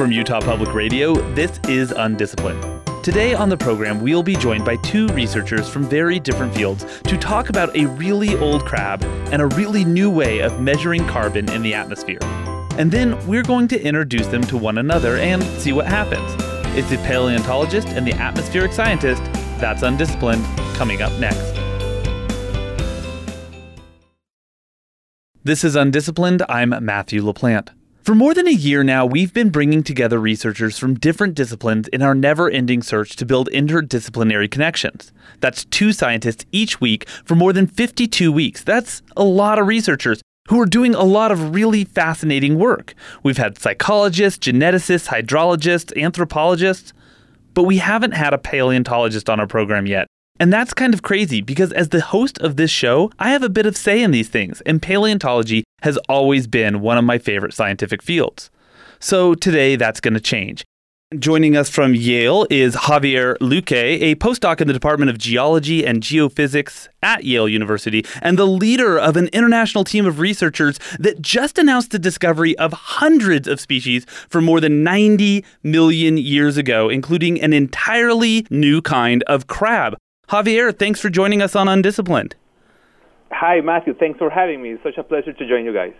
From Utah Public Radio, this is Undisciplined. Today on the program, we'll be joined by two researchers from very different fields to talk about a really old crab and a really new way of measuring carbon in the atmosphere. And then we're going to introduce them to one another and see what happens. It's the paleontologist and the atmospheric scientist. That's Undisciplined, coming up next. This is Undisciplined. I'm Matthew LaPlante. For more than a year now, we've been bringing together researchers from different disciplines in our never ending search to build interdisciplinary connections. That's two scientists each week for more than 52 weeks. That's a lot of researchers who are doing a lot of really fascinating work. We've had psychologists, geneticists, hydrologists, anthropologists, but we haven't had a paleontologist on our program yet. And that's kind of crazy because as the host of this show, I have a bit of say in these things, and paleontology has always been one of my favorite scientific fields. So today that's going to change. Joining us from Yale is Javier Luque, a postdoc in the Department of Geology and Geophysics at Yale University, and the leader of an international team of researchers that just announced the discovery of hundreds of species from more than 90 million years ago, including an entirely new kind of crab. Javier, thanks for joining us on Undisciplined. Hi, Matthew. Thanks for having me. It's such a pleasure to join you guys.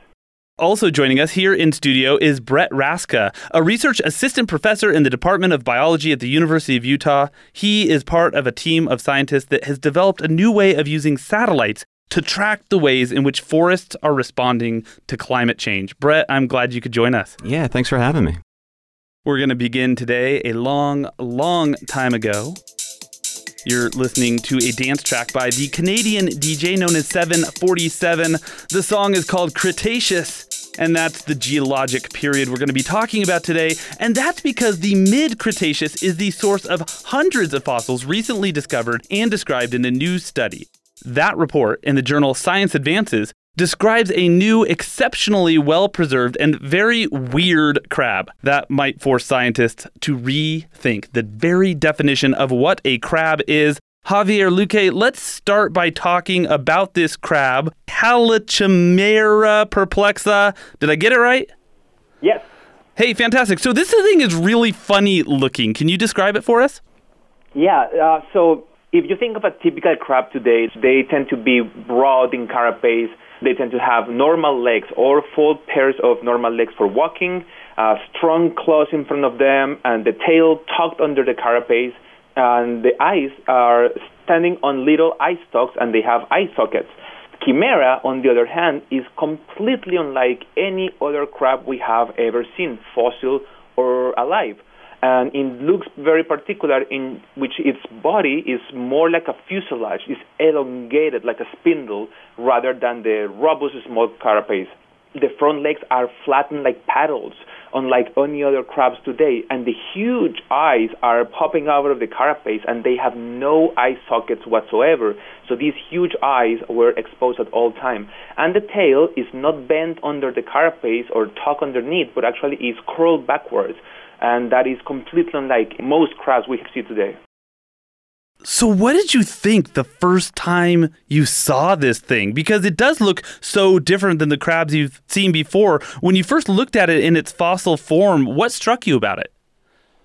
Also joining us here in studio is Brett Raczka, a research assistant professor in the Department of Biology at the University of Utah. He is part of a team of scientists that has developed a new way of using satellites to track the ways in which forests are responding to climate change. Brett, I'm glad you could join us. Yeah, thanks for having me. We're going to begin today a long, long time ago. You're listening to a dance track by the Canadian DJ known as 747. The song is called Cretaceous and that's the geologic period we're going to be talking about today. And that's because the mid Cretaceous is the source of hundreds of fossils recently discovered and described in a new study. That report in the journal Science Advances describes a new, exceptionally well preserved and very weird crab that might force scientists to rethink the very definition of what a crab is Javier Luque, let's start by talking about this crab, Callichimera perplexa. Did I get it right? Yes. Hey, fantastic. So this thing is really funny looking. Can you describe it for us? Yeah. Uh, so if you think of a typical crab today, they tend to be broad in carapace. They tend to have normal legs or full pairs of normal legs for walking, uh, strong claws in front of them, and the tail tucked under the carapace and the eyes are standing on little eye stalks and they have eye sockets. Chimera, on the other hand, is completely unlike any other crab we have ever seen, fossil or alive. And it looks very particular in which its body is more like a fuselage, is elongated like a spindle rather than the robust small carapace. The front legs are flattened like paddles, unlike any other crabs today. And the huge eyes are popping out of the carapace, and they have no eye sockets whatsoever. So these huge eyes were exposed at all time. And the tail is not bent under the carapace or tucked underneath, but actually is curled backwards. And that is completely unlike most crabs we see today. So, what did you think the first time you saw this thing? Because it does look so different than the crabs you've seen before. When you first looked at it in its fossil form, what struck you about it?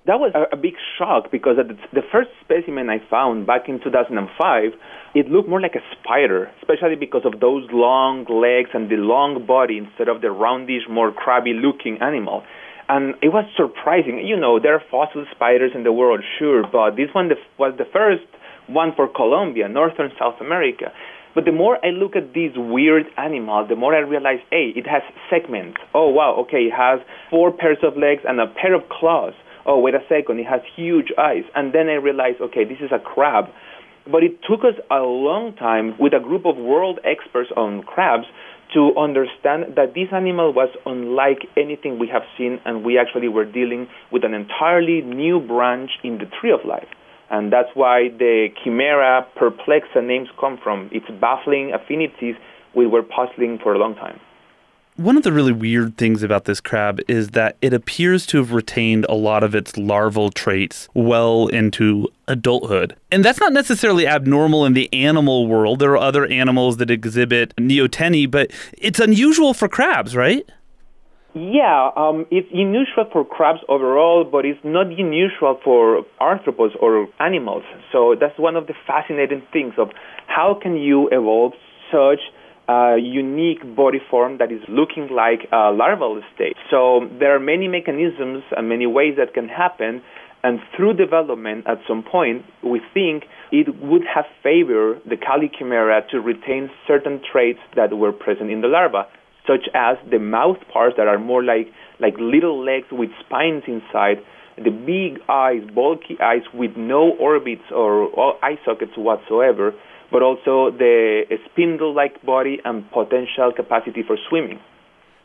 That was a, a big shock because the first specimen I found back in 2005, it looked more like a spider, especially because of those long legs and the long body instead of the roundish, more crabby looking animal. And it was surprising. You know, there are fossil spiders in the world, sure, but this one was the first one for Colombia, northern South America. But the more I look at this weird animal, the more I realize, hey, it has segments. Oh, wow, okay, it has four pairs of legs and a pair of claws. Oh, wait a second, it has huge eyes. And then I realized, okay, this is a crab. But it took us a long time with a group of world experts on crabs to understand that this animal was unlike anything we have seen, and we actually were dealing with an entirely new branch in the tree of life. And that's why the Chimera perplexa names come from. Its baffling affinities we were puzzling for a long time. One of the really weird things about this crab is that it appears to have retained a lot of its larval traits well into adulthood. And that's not necessarily abnormal in the animal world. There are other animals that exhibit neoteny, but it's unusual for crabs, right? Yeah, um, it's unusual for crabs overall, but it's not unusual for arthropods or animals. So that's one of the fascinating things of how can you evolve such unique body form that is looking like a larval state. So there are many mechanisms and many ways that can happen, and through development at some point, we think it would have favored the Callichimera to retain certain traits that were present in the larva such as the mouth parts that are more like, like little legs with spines inside, the big eyes, bulky eyes with no orbits or eye sockets whatsoever, but also the spindle like body and potential capacity for swimming.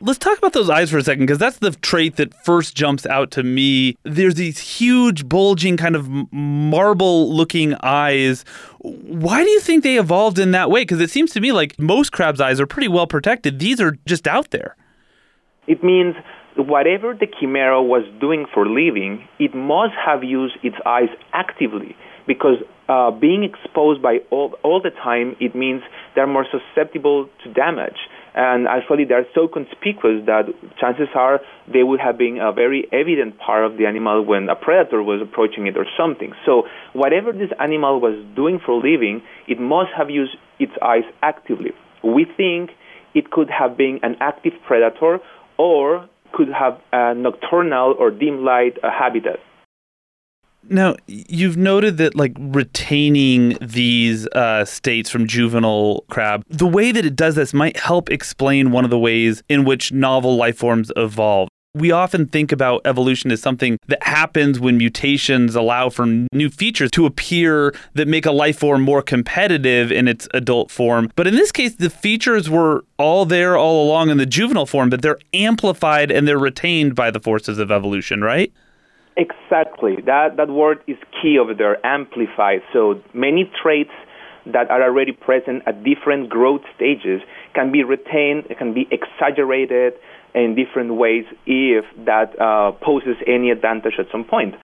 Let's talk about those eyes for a second, because that's the trait that first jumps out to me. There's these huge, bulging, kind of marble looking eyes. Why do you think they evolved in that way? Because it seems to me like most crabs' eyes are pretty well protected. These are just out there. It means whatever the chimera was doing for living, it must have used its eyes actively because uh, being exposed by all, all the time, it means they're more susceptible to damage. And actually, they're so conspicuous that chances are they would have been a very evident part of the animal when a predator was approaching it or something. So, whatever this animal was doing for living, it must have used its eyes actively. We think it could have been an active predator or could have a nocturnal or dim light habitat. Now, you've noted that like retaining these uh, states from juvenile crab, the way that it does this might help explain one of the ways in which novel life forms evolve. We often think about evolution as something that happens when mutations allow for new features to appear that make a life form more competitive in its adult form. But in this case, the features were all there all along in the juvenile form, but they're amplified and they're retained by the forces of evolution, right? Exactly. That that word is key over there, amplified. So many traits that are already present at different growth stages can be retained, can be exaggerated in different ways if that uh, poses any advantage at some point.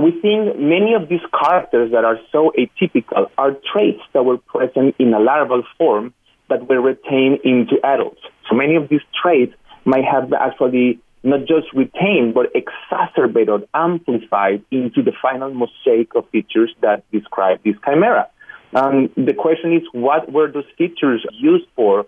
We think many of these characters that are so atypical are traits that were present in a larval form that were retained into adults. So many of these traits might have actually not just retained, but exacerbated, amplified into the final mosaic of features that describe this chimera. Um, the question is, what were those features used for?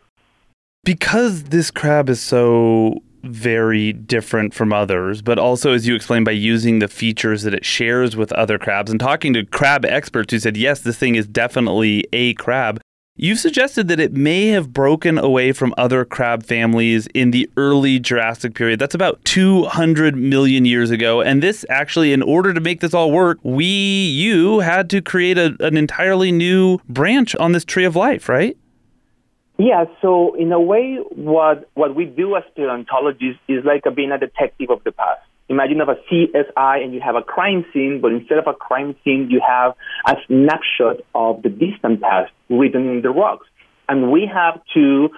Because this crab is so very different from others, but also, as you explained, by using the features that it shares with other crabs and talking to crab experts who said, yes, this thing is definitely a crab. You've suggested that it may have broken away from other crab families in the early Jurassic period. That's about 200 million years ago. And this actually, in order to make this all work, we, you, had to create a, an entirely new branch on this tree of life, right? Yeah, so in a way, what, what we do as paleontologists is like being a detective of the past. Imagine have a CSI and you have a crime scene, but instead of a crime scene, you have a snapshot of the distant past written in the rocks. And we have to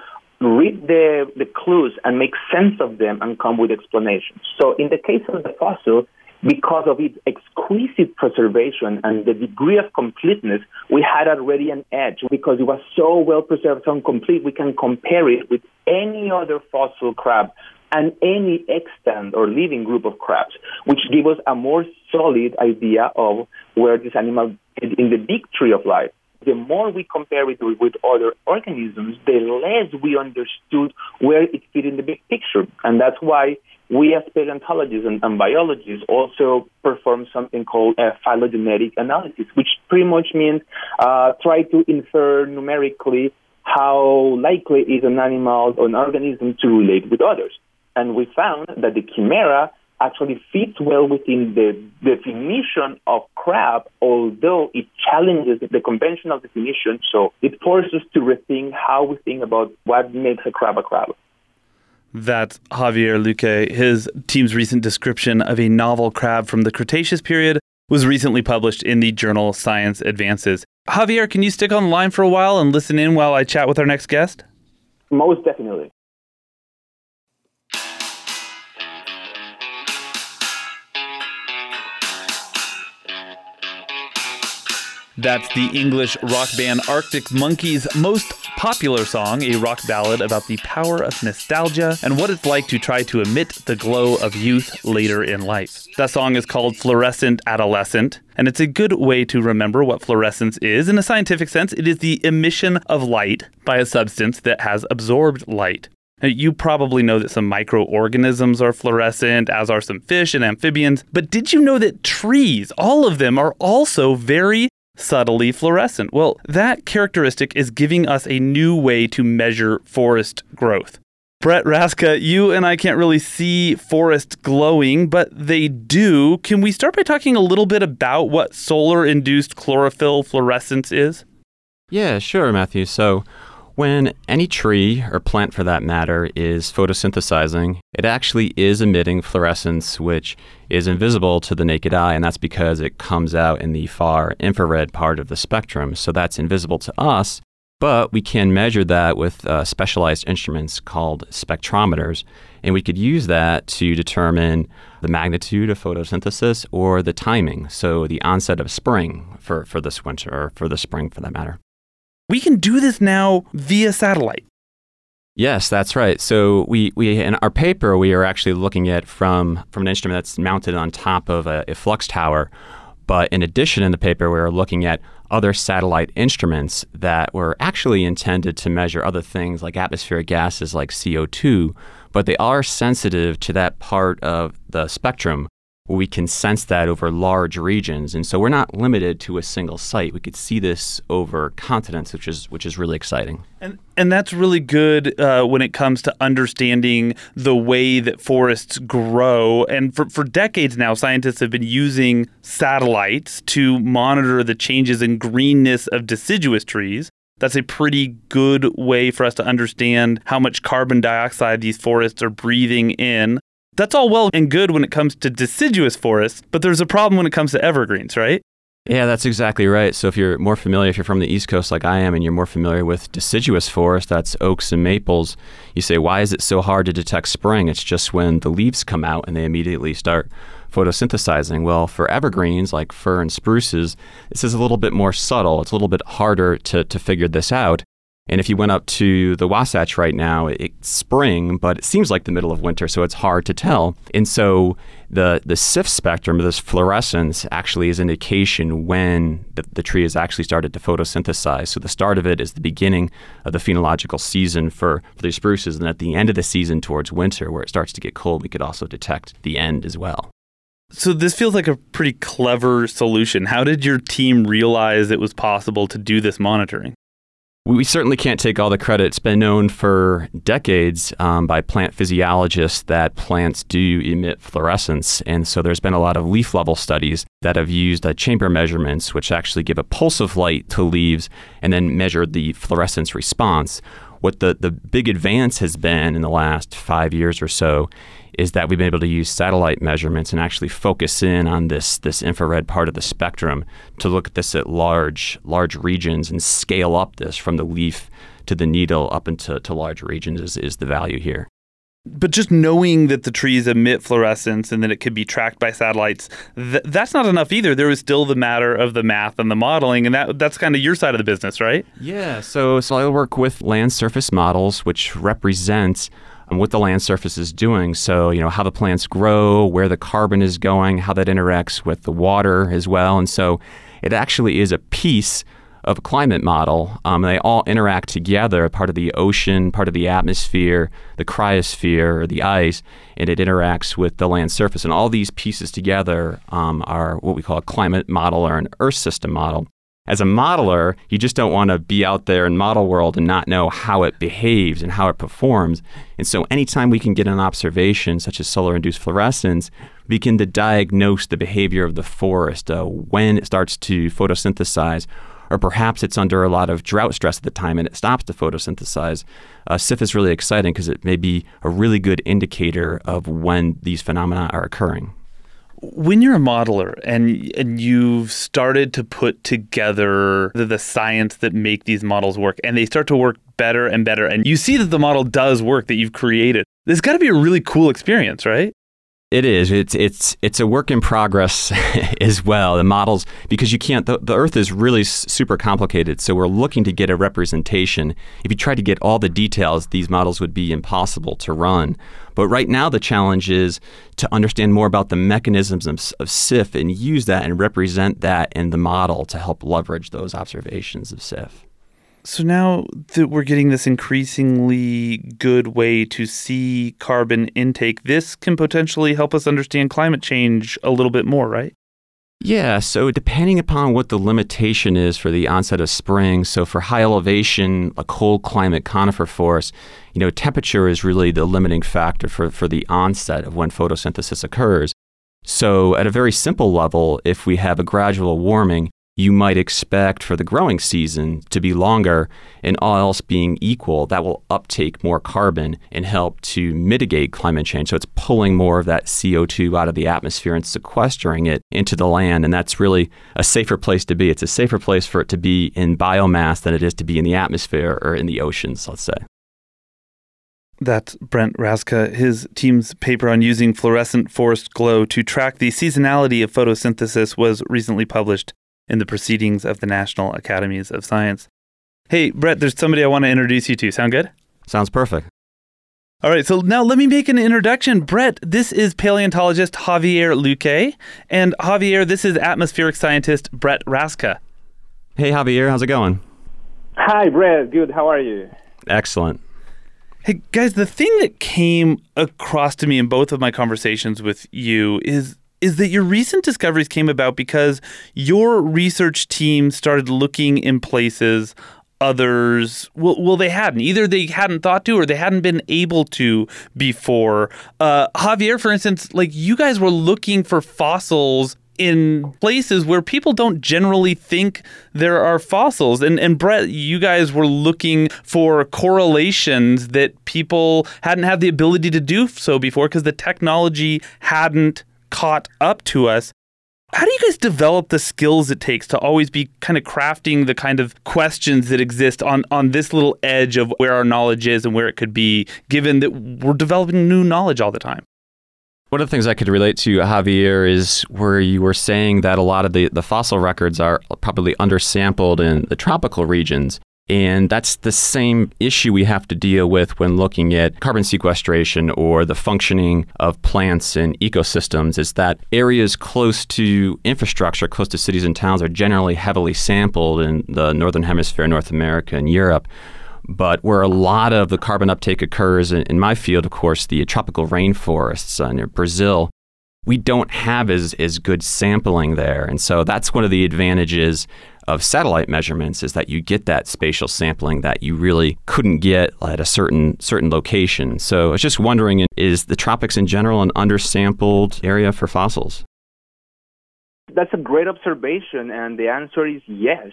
read the, the clues and make sense of them and come with explanations. So in the case of the fossil, because of its exquisite preservation and the degree of completeness, we had already an edge because it was so well preserved, so complete, we can compare it with any other fossil crab and any extant or living group of crabs, which give us a more solid idea of where this animal is in the big tree of life. The more we compare it with other organisms, the less we understood where it fit in the big picture. And that's why we as paleontologists and, and biologists also perform something called a phylogenetic analysis, which pretty much means uh, try to infer numerically how likely is an animal or an organism to relate with others and we found that the chimera actually fits well within the definition of crab, although it challenges the conventional definition. So it forces us to rethink how we think about what makes a crab a crab. That's Javier Luque. His team's recent description of a novel crab from the Cretaceous period was recently published in the journal Science Advances. Javier, can you stick on the line for a while and listen in while I chat with our next guest? Most definitely. That's the English rock band Arctic Monkeys' most popular song, a rock ballad about the power of nostalgia and what it's like to try to emit the glow of youth later in life. That song is called Fluorescent Adolescent, and it's a good way to remember what fluorescence is. In a scientific sense, it is the emission of light by a substance that has absorbed light. You probably know that some microorganisms are fluorescent, as are some fish and amphibians. But did you know that trees, all of them, are also very subtly fluorescent? Well, that characteristic is giving us a new way to measure forest growth. Brett Raczka, you and I can't really see forests glowing, but they do. Can we start by talking a little bit about what solar induced chlorophyll fluorescence is? Yeah, sure, Matthew. So, when any tree, or plant for that matter, is photosynthesizing, it actually is emitting fluorescence, which is invisible to the naked eye, and that's because it comes out in the far infrared part of the spectrum. So that's invisible to us, but we can measure that with uh, specialized instruments called spectrometers, and we could use that to determine the magnitude of photosynthesis or the timing, so the onset of spring for, for this winter, or for the spring for that matter. We can do this now via satellite. Yes, that's right. So we, we in our paper we are actually looking at from from an instrument that's mounted on top of a, a flux tower. But in addition, in the paper, we are looking at other satellite instruments that were actually intended to measure other things like atmospheric gases like CO2, but they are sensitive to that part of the spectrum we can sense that over large regions. And so we're not limited to a single site. We could see this over continents, which is which is really exciting. And and that's really good uh, when it comes to understanding the way that forests grow. And for, for decades now, scientists have been using satellites to monitor the changes in greenness of deciduous trees. That's a pretty good way for us to understand how much carbon dioxide these forests are breathing in. That's all well and good when it comes to deciduous forests, but there's a problem when it comes to evergreens, right? Yeah, that's exactly right. So if you're more familiar, if you're from the East Coast like I am, and you're more familiar with deciduous forest, that's oaks and maples, you say, why is it so hard to detect spring? It's just when the leaves come out and they immediately start photosynthesizing. Well, for evergreens like fir and spruces, this is a little bit more subtle. It's a little bit harder to, to figure this out. And if you went up to the Wasatch right now, it's spring, but it seems like the middle of winter, so it's hard to tell. And so the the SIF spectrum, this fluorescence, actually is indication when the, the tree has actually started to photosynthesize. So the start of it is the beginning of the phenological season for, for the spruces, and at the end of the season towards winter, where it starts to get cold, we could also detect the end as well. So this feels like a pretty clever solution. How did your team realize it was possible to do this monitoring? We certainly can't take all the credit. It's been known for decades um, by plant physiologists that plants do emit fluorescence. And so there's been a lot of leaf level studies that have used uh, chamber measurements, which actually give a pulse of light to leaves and then measure the fluorescence response. What the, the big advance has been in the last five years or so is that we've been able to use satellite measurements and actually focus in on this this infrared part of the spectrum to look at this at large large regions and scale up this from the leaf to the needle up into to large regions is, is the value here. But just knowing that the trees emit fluorescence and that it could be tracked by satellites, th- that's not enough either. There is still the matter of the math and the modeling, and that that's kind of your side of the business, right? Yeah. So, so I work with land surface models, which represents and what the land surface is doing. So, you know, how the plants grow, where the carbon is going, how that interacts with the water as well. And so it actually is a piece of a climate model. Um, they all interact together, part of the ocean, part of the atmosphere, the cryosphere, or the ice, and it interacts with the land surface. And all these pieces together um, are what we call a climate model or an Earth system model as a modeler, you just don't want to be out there in model world and not know how it behaves and how it performs. And so anytime we can get an observation such as solar induced fluorescence, we to diagnose the behavior of the forest, uh, when it starts to photosynthesize, or perhaps it's under a lot of drought stress at the time and it stops to photosynthesize. Uh, SIF is really exciting because it may be a really good indicator of when these phenomena are occurring when you're a modeler and and you've started to put together the, the, science that make these models work and they start to work better and better and you see that the model does work that you've created there's got to be a really cool experience right It is. It's it's it's a work in progress as well. The models because you can't. The, the Earth is really super complicated. So we're looking to get a representation. If you try to get all the details, these models would be impossible to run. But right now, the challenge is to understand more about the mechanisms of, of SIF and use that and represent that in the model to help leverage those observations of SIF. So now that we're getting this increasingly good way to see carbon intake, this can potentially help us understand climate change a little bit more, right? Yeah, so depending upon what the limitation is for the onset of spring, so for high elevation, a cold climate conifer forest, you know, temperature is really the limiting factor for, for the onset of when photosynthesis occurs. So, at a very simple level, if we have a gradual warming, you might expect for the growing season to be longer, and all else being equal, that will uptake more carbon and help to mitigate climate change. So it's pulling more of that CO2 out of the atmosphere and sequestering it into the land. And that's really a safer place to be. It's a safer place for it to be in biomass than it is to be in the atmosphere or in the oceans, let's say. That's Brent Raczka. His team's paper on using fluorescent forest glow to track the seasonality of photosynthesis was recently published in the proceedings of the National Academies of Science. Hey, Brett, there's somebody I want to introduce you to. Sound good? Sounds perfect. All right, so now let me make an introduction. Brett, this is paleontologist Javier Luque, and Javier, this is atmospheric scientist Brett Raczka. Hey, Javier, how's it going? Hi, Brett. Good. How are you? Excellent. Hey, guys, the thing that came across to me in both of my conversations with you is is that your recent discoveries came about because your research team started looking in places others well, well they hadn't either they hadn't thought to or they hadn't been able to before uh, javier for instance like you guys were looking for fossils in places where people don't generally think there are fossils. And and Brett, you guys were looking for correlations that people hadn't had the ability to do so before because the technology hadn't caught up to us. How do you guys develop the skills it takes to always be kind of crafting the kind of questions that exist on, on this little edge of where our knowledge is and where it could be, given that we're developing new knowledge all the time? One of the things I could relate to, Javier, is where you were saying that a lot of the, the fossil records are probably undersampled in the tropical regions. And that's the same issue we have to deal with when looking at carbon sequestration or the functioning of plants and ecosystems is that areas close to infrastructure, close to cities and towns, are generally heavily sampled in the Northern Hemisphere, North America, and Europe. But where a lot of the carbon uptake occurs in, in my field, of course, the tropical rainforests uh, near Brazil, we don't have as, as good sampling there. And so that's one of the advantages of satellite measurements is that you get that spatial sampling that you really couldn't get at a certain certain location. So I was just wondering is the tropics in general an undersampled area for fossils? That's a great observation and the answer is yes.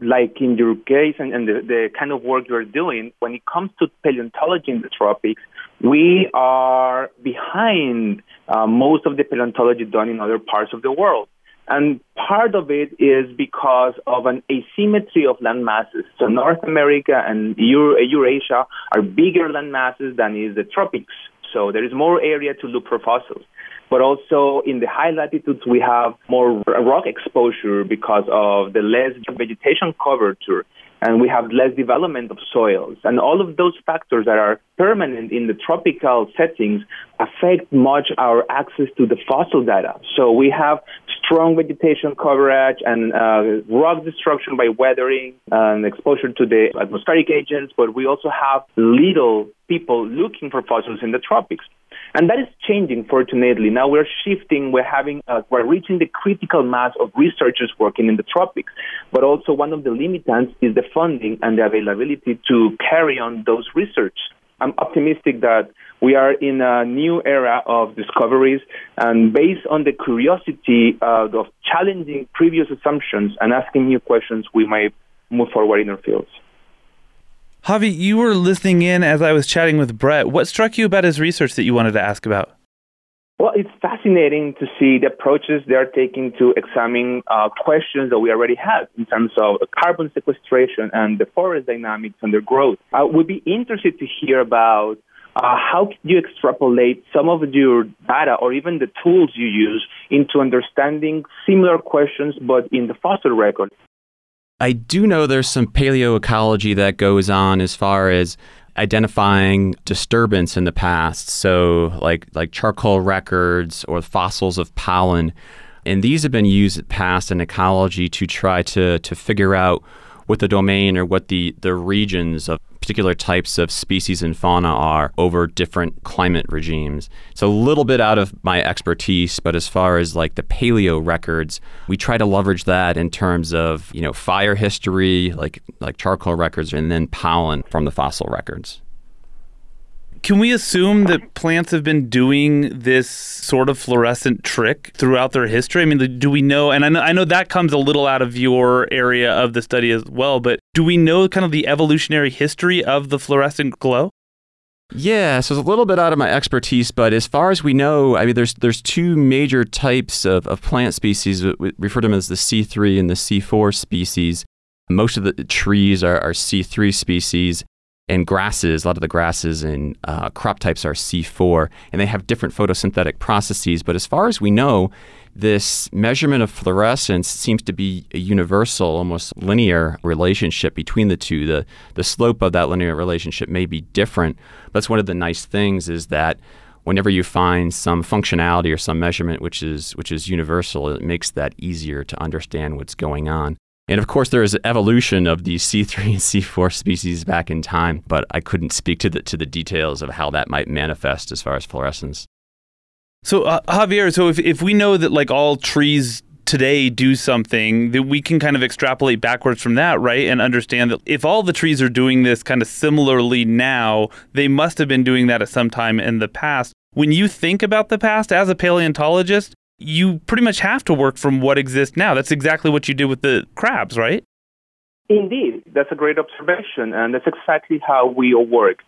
Like in your case and, and the, the kind of work you're doing, when it comes to paleontology in the tropics, we are behind uh, most of the paleontology done in other parts of the world. And part of it is because of an asymmetry of land masses. So North America and Euro- Eurasia are bigger land masses than is the tropics. So there is more area to look for fossils. But also in the high latitudes, we have more rock exposure because of the less vegetation coverture and we have less development of soils. And all of those factors that are permanent in the tropical settings affect much our access to the fossil data. So we have strong vegetation coverage and uh, rock destruction by weathering and exposure to the atmospheric agents, but we also have little people looking for fossils in the tropics. And that is changing, fortunately. Now we're shifting, we're having, uh, we're reaching the critical mass of researchers working in the tropics. But also one of the limitants is the funding and the availability to carry on those research. I'm optimistic that we are in a new era of discoveries, and based on the curiosity uh, of challenging previous assumptions and asking new questions, we might move forward in our fields. Javi, you were listening in as I was chatting with Brett. What struck you about his research that you wanted to ask about? Well, it's fascinating to see the approaches they're taking to examine uh, questions that we already have in terms of carbon sequestration and the forest dynamics and their growth. I would be interested to hear about uh, how can you extrapolate some of your data or even the tools you use into understanding similar questions but in the fossil record? I do know there's some paleoecology that goes on as far as identifying disturbance in the past. So like like charcoal records or fossils of pollen. And these have been used past in ecology to try to to figure out what the domain or what the, the regions of particular types of species and fauna are over different climate regimes. It's a little bit out of my expertise, but as far as like the paleo records, we try to leverage that in terms of, you know, fire history, like like charcoal records and then pollen from the fossil records. Can we assume that plants have been doing this sort of fluorescent trick throughout their history? I mean, do we know? And I know, I know that comes a little out of your area of the study as well, but do we know kind of the evolutionary history of the fluorescent glow? Yeah, so it's a little bit out of my expertise, but as far as we know, I mean, there's there's two major types of, of plant species. Uh, we refer to them as the C3 and the C4 species. Most of the trees are, are C3 species, and grasses, a lot of the grasses and uh, crop types are C4, and they have different photosynthetic processes. But as far as we know, this measurement of fluorescence seems to be a universal, almost linear relationship between the two. The, the slope of that linear relationship may be different. That's one of the nice things is that whenever you find some functionality or some measurement which is which is universal, it makes that easier to understand what's going on. And of course, there is evolution of these C3 and C4 species back in time, but I couldn't speak to the, to the details of how that might manifest as far as fluorescence. So, uh, Javier, so if, if we know that like all trees today do something, that we can kind of extrapolate backwards from that, right? And understand that if all the trees are doing this kind of similarly now, they must have been doing that at some time in the past. When you think about the past as a paleontologist, you pretty much have to work from what exists now. That's exactly what you did with the crabs, right? Indeed, that's a great observation, and that's exactly how we all work.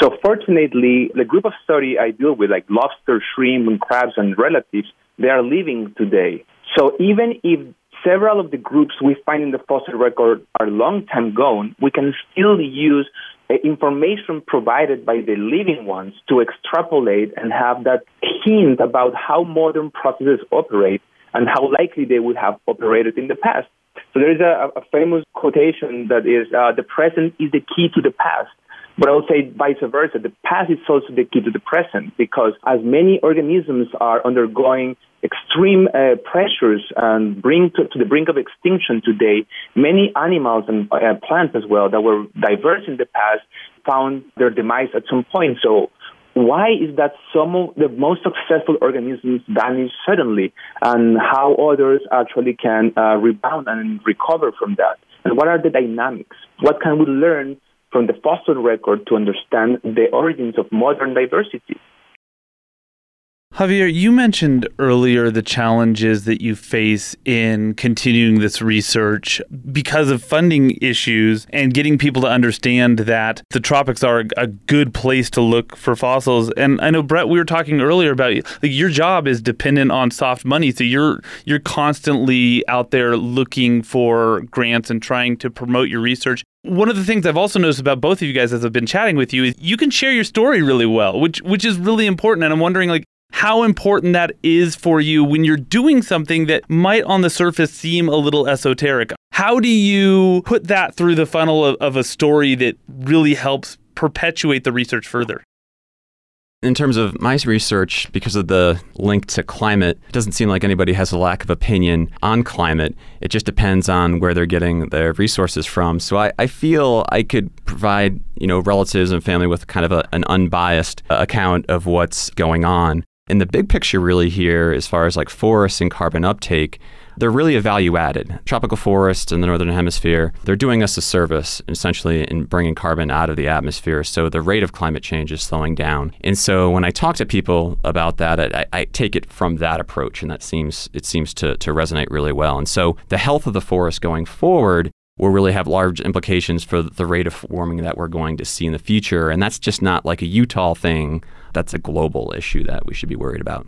So, fortunately, the group of study I deal with, like lobster, shrimp, and crabs and relatives, they are living today. So, even if several of the groups we find in the fossil record are long time gone, we can still use information provided by the living ones to extrapolate and have that hint about how modern processes operate and how likely they would have operated in the past. So there is a, a famous quotation that is, uh, the present is the key to the past. But I would say vice versa. The past is also the key to the present because as many organisms are undergoing extreme uh, pressures and bring to, to, the brink of extinction today, many animals and uh, plants as well that were diverse in the past found their demise at some point. So why is that some of the most successful organisms vanish suddenly and how others actually can uh, rebound and recover from that? And what are the dynamics? What can we learn from the fossil record to understand the origins of modern diversity? Javier, you mentioned earlier the challenges that you face in continuing this research because of funding issues and getting people to understand that the tropics are a good place to look for fossils. And I know Brett, we were talking earlier about like your job is dependent on soft money, so you're you're constantly out there looking for grants and trying to promote your research. One of the things I've also noticed about both of you guys as I've been chatting with you is you can share your story really well, which which is really important. And I'm wondering like how important that is for you when you're doing something that might on the surface seem a little esoteric. How do you put that through the funnel of, of a story that really helps perpetuate the research further? In terms of my research, because of the link to climate, it doesn't seem like anybody has a lack of opinion on climate. It just depends on where they're getting their resources from. So I, I feel I could provide, you know, relatives and family with kind of a, an unbiased account of what's going on. And the big picture really here, as far as like forests and carbon uptake, they're really a value added. Tropical forests in the northern hemisphere, they're doing us a service essentially in bringing carbon out of the atmosphere. So the rate of climate change is slowing down. And so when I talk to people about that, I, I take it from that approach, and that seems it seems to, to resonate really well. And so the health of the forest going forward will really have large implications for the rate of warming that we're going to see in the future. And that's just not like a Utah thing that's a global issue that we should be worried about.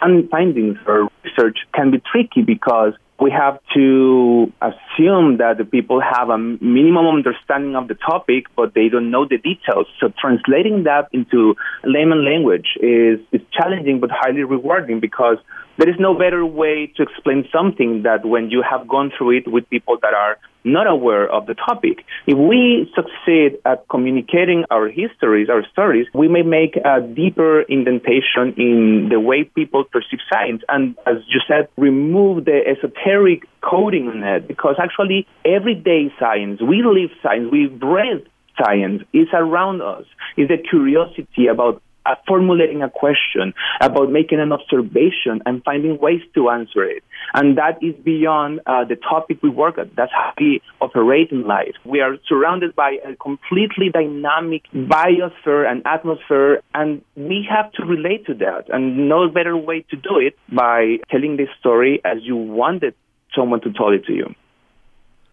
And findings for research can be tricky because we have to assume that the people have a minimum understanding of the topic, but they don't know the details. So translating that into layman language is, is challenging but highly rewarding because there is no better way to explain something that when you have gone through it with people that are not aware of the topic. If we succeed at communicating our histories, our stories, we may make a deeper indentation in the way people perceive science. And as you said, remove the esoteric coding on it because actually everyday science, we live science, we breathe science is around us. Is the curiosity about formulating a question, about making an observation and finding ways to answer it. And that is beyond uh, the topic we work at. That's how we operate in life. We are surrounded by a completely dynamic biosphere and atmosphere, and we have to relate to that. And no better way to do it by telling this story as you wanted someone to tell it to you.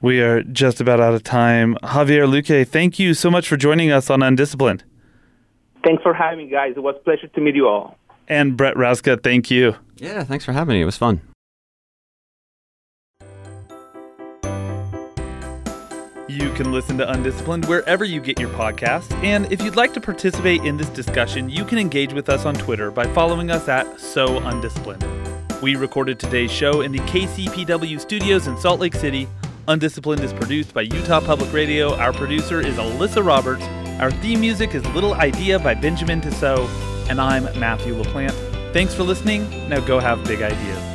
We are just about out of time. Javier Luque, thank you so much for joining us on Undisciplined. Thanks for having me, guys. It was a pleasure to meet you all. And Brett Raczka, thank you. Yeah, thanks for having me. It was fun. You can listen to Undisciplined wherever you get your podcasts. And if you'd like to participate in this discussion, you can engage with us on Twitter by following us at So Undisciplined. We recorded today's show in the KCPW studios in Salt Lake City. Undisciplined is produced by Utah Public Radio. Our producer is Alyssa Roberts. Our theme music is Little Idea by Benjamin Tissot, and I'm Matthew LaPlante. Thanks for listening. Now go have big ideas.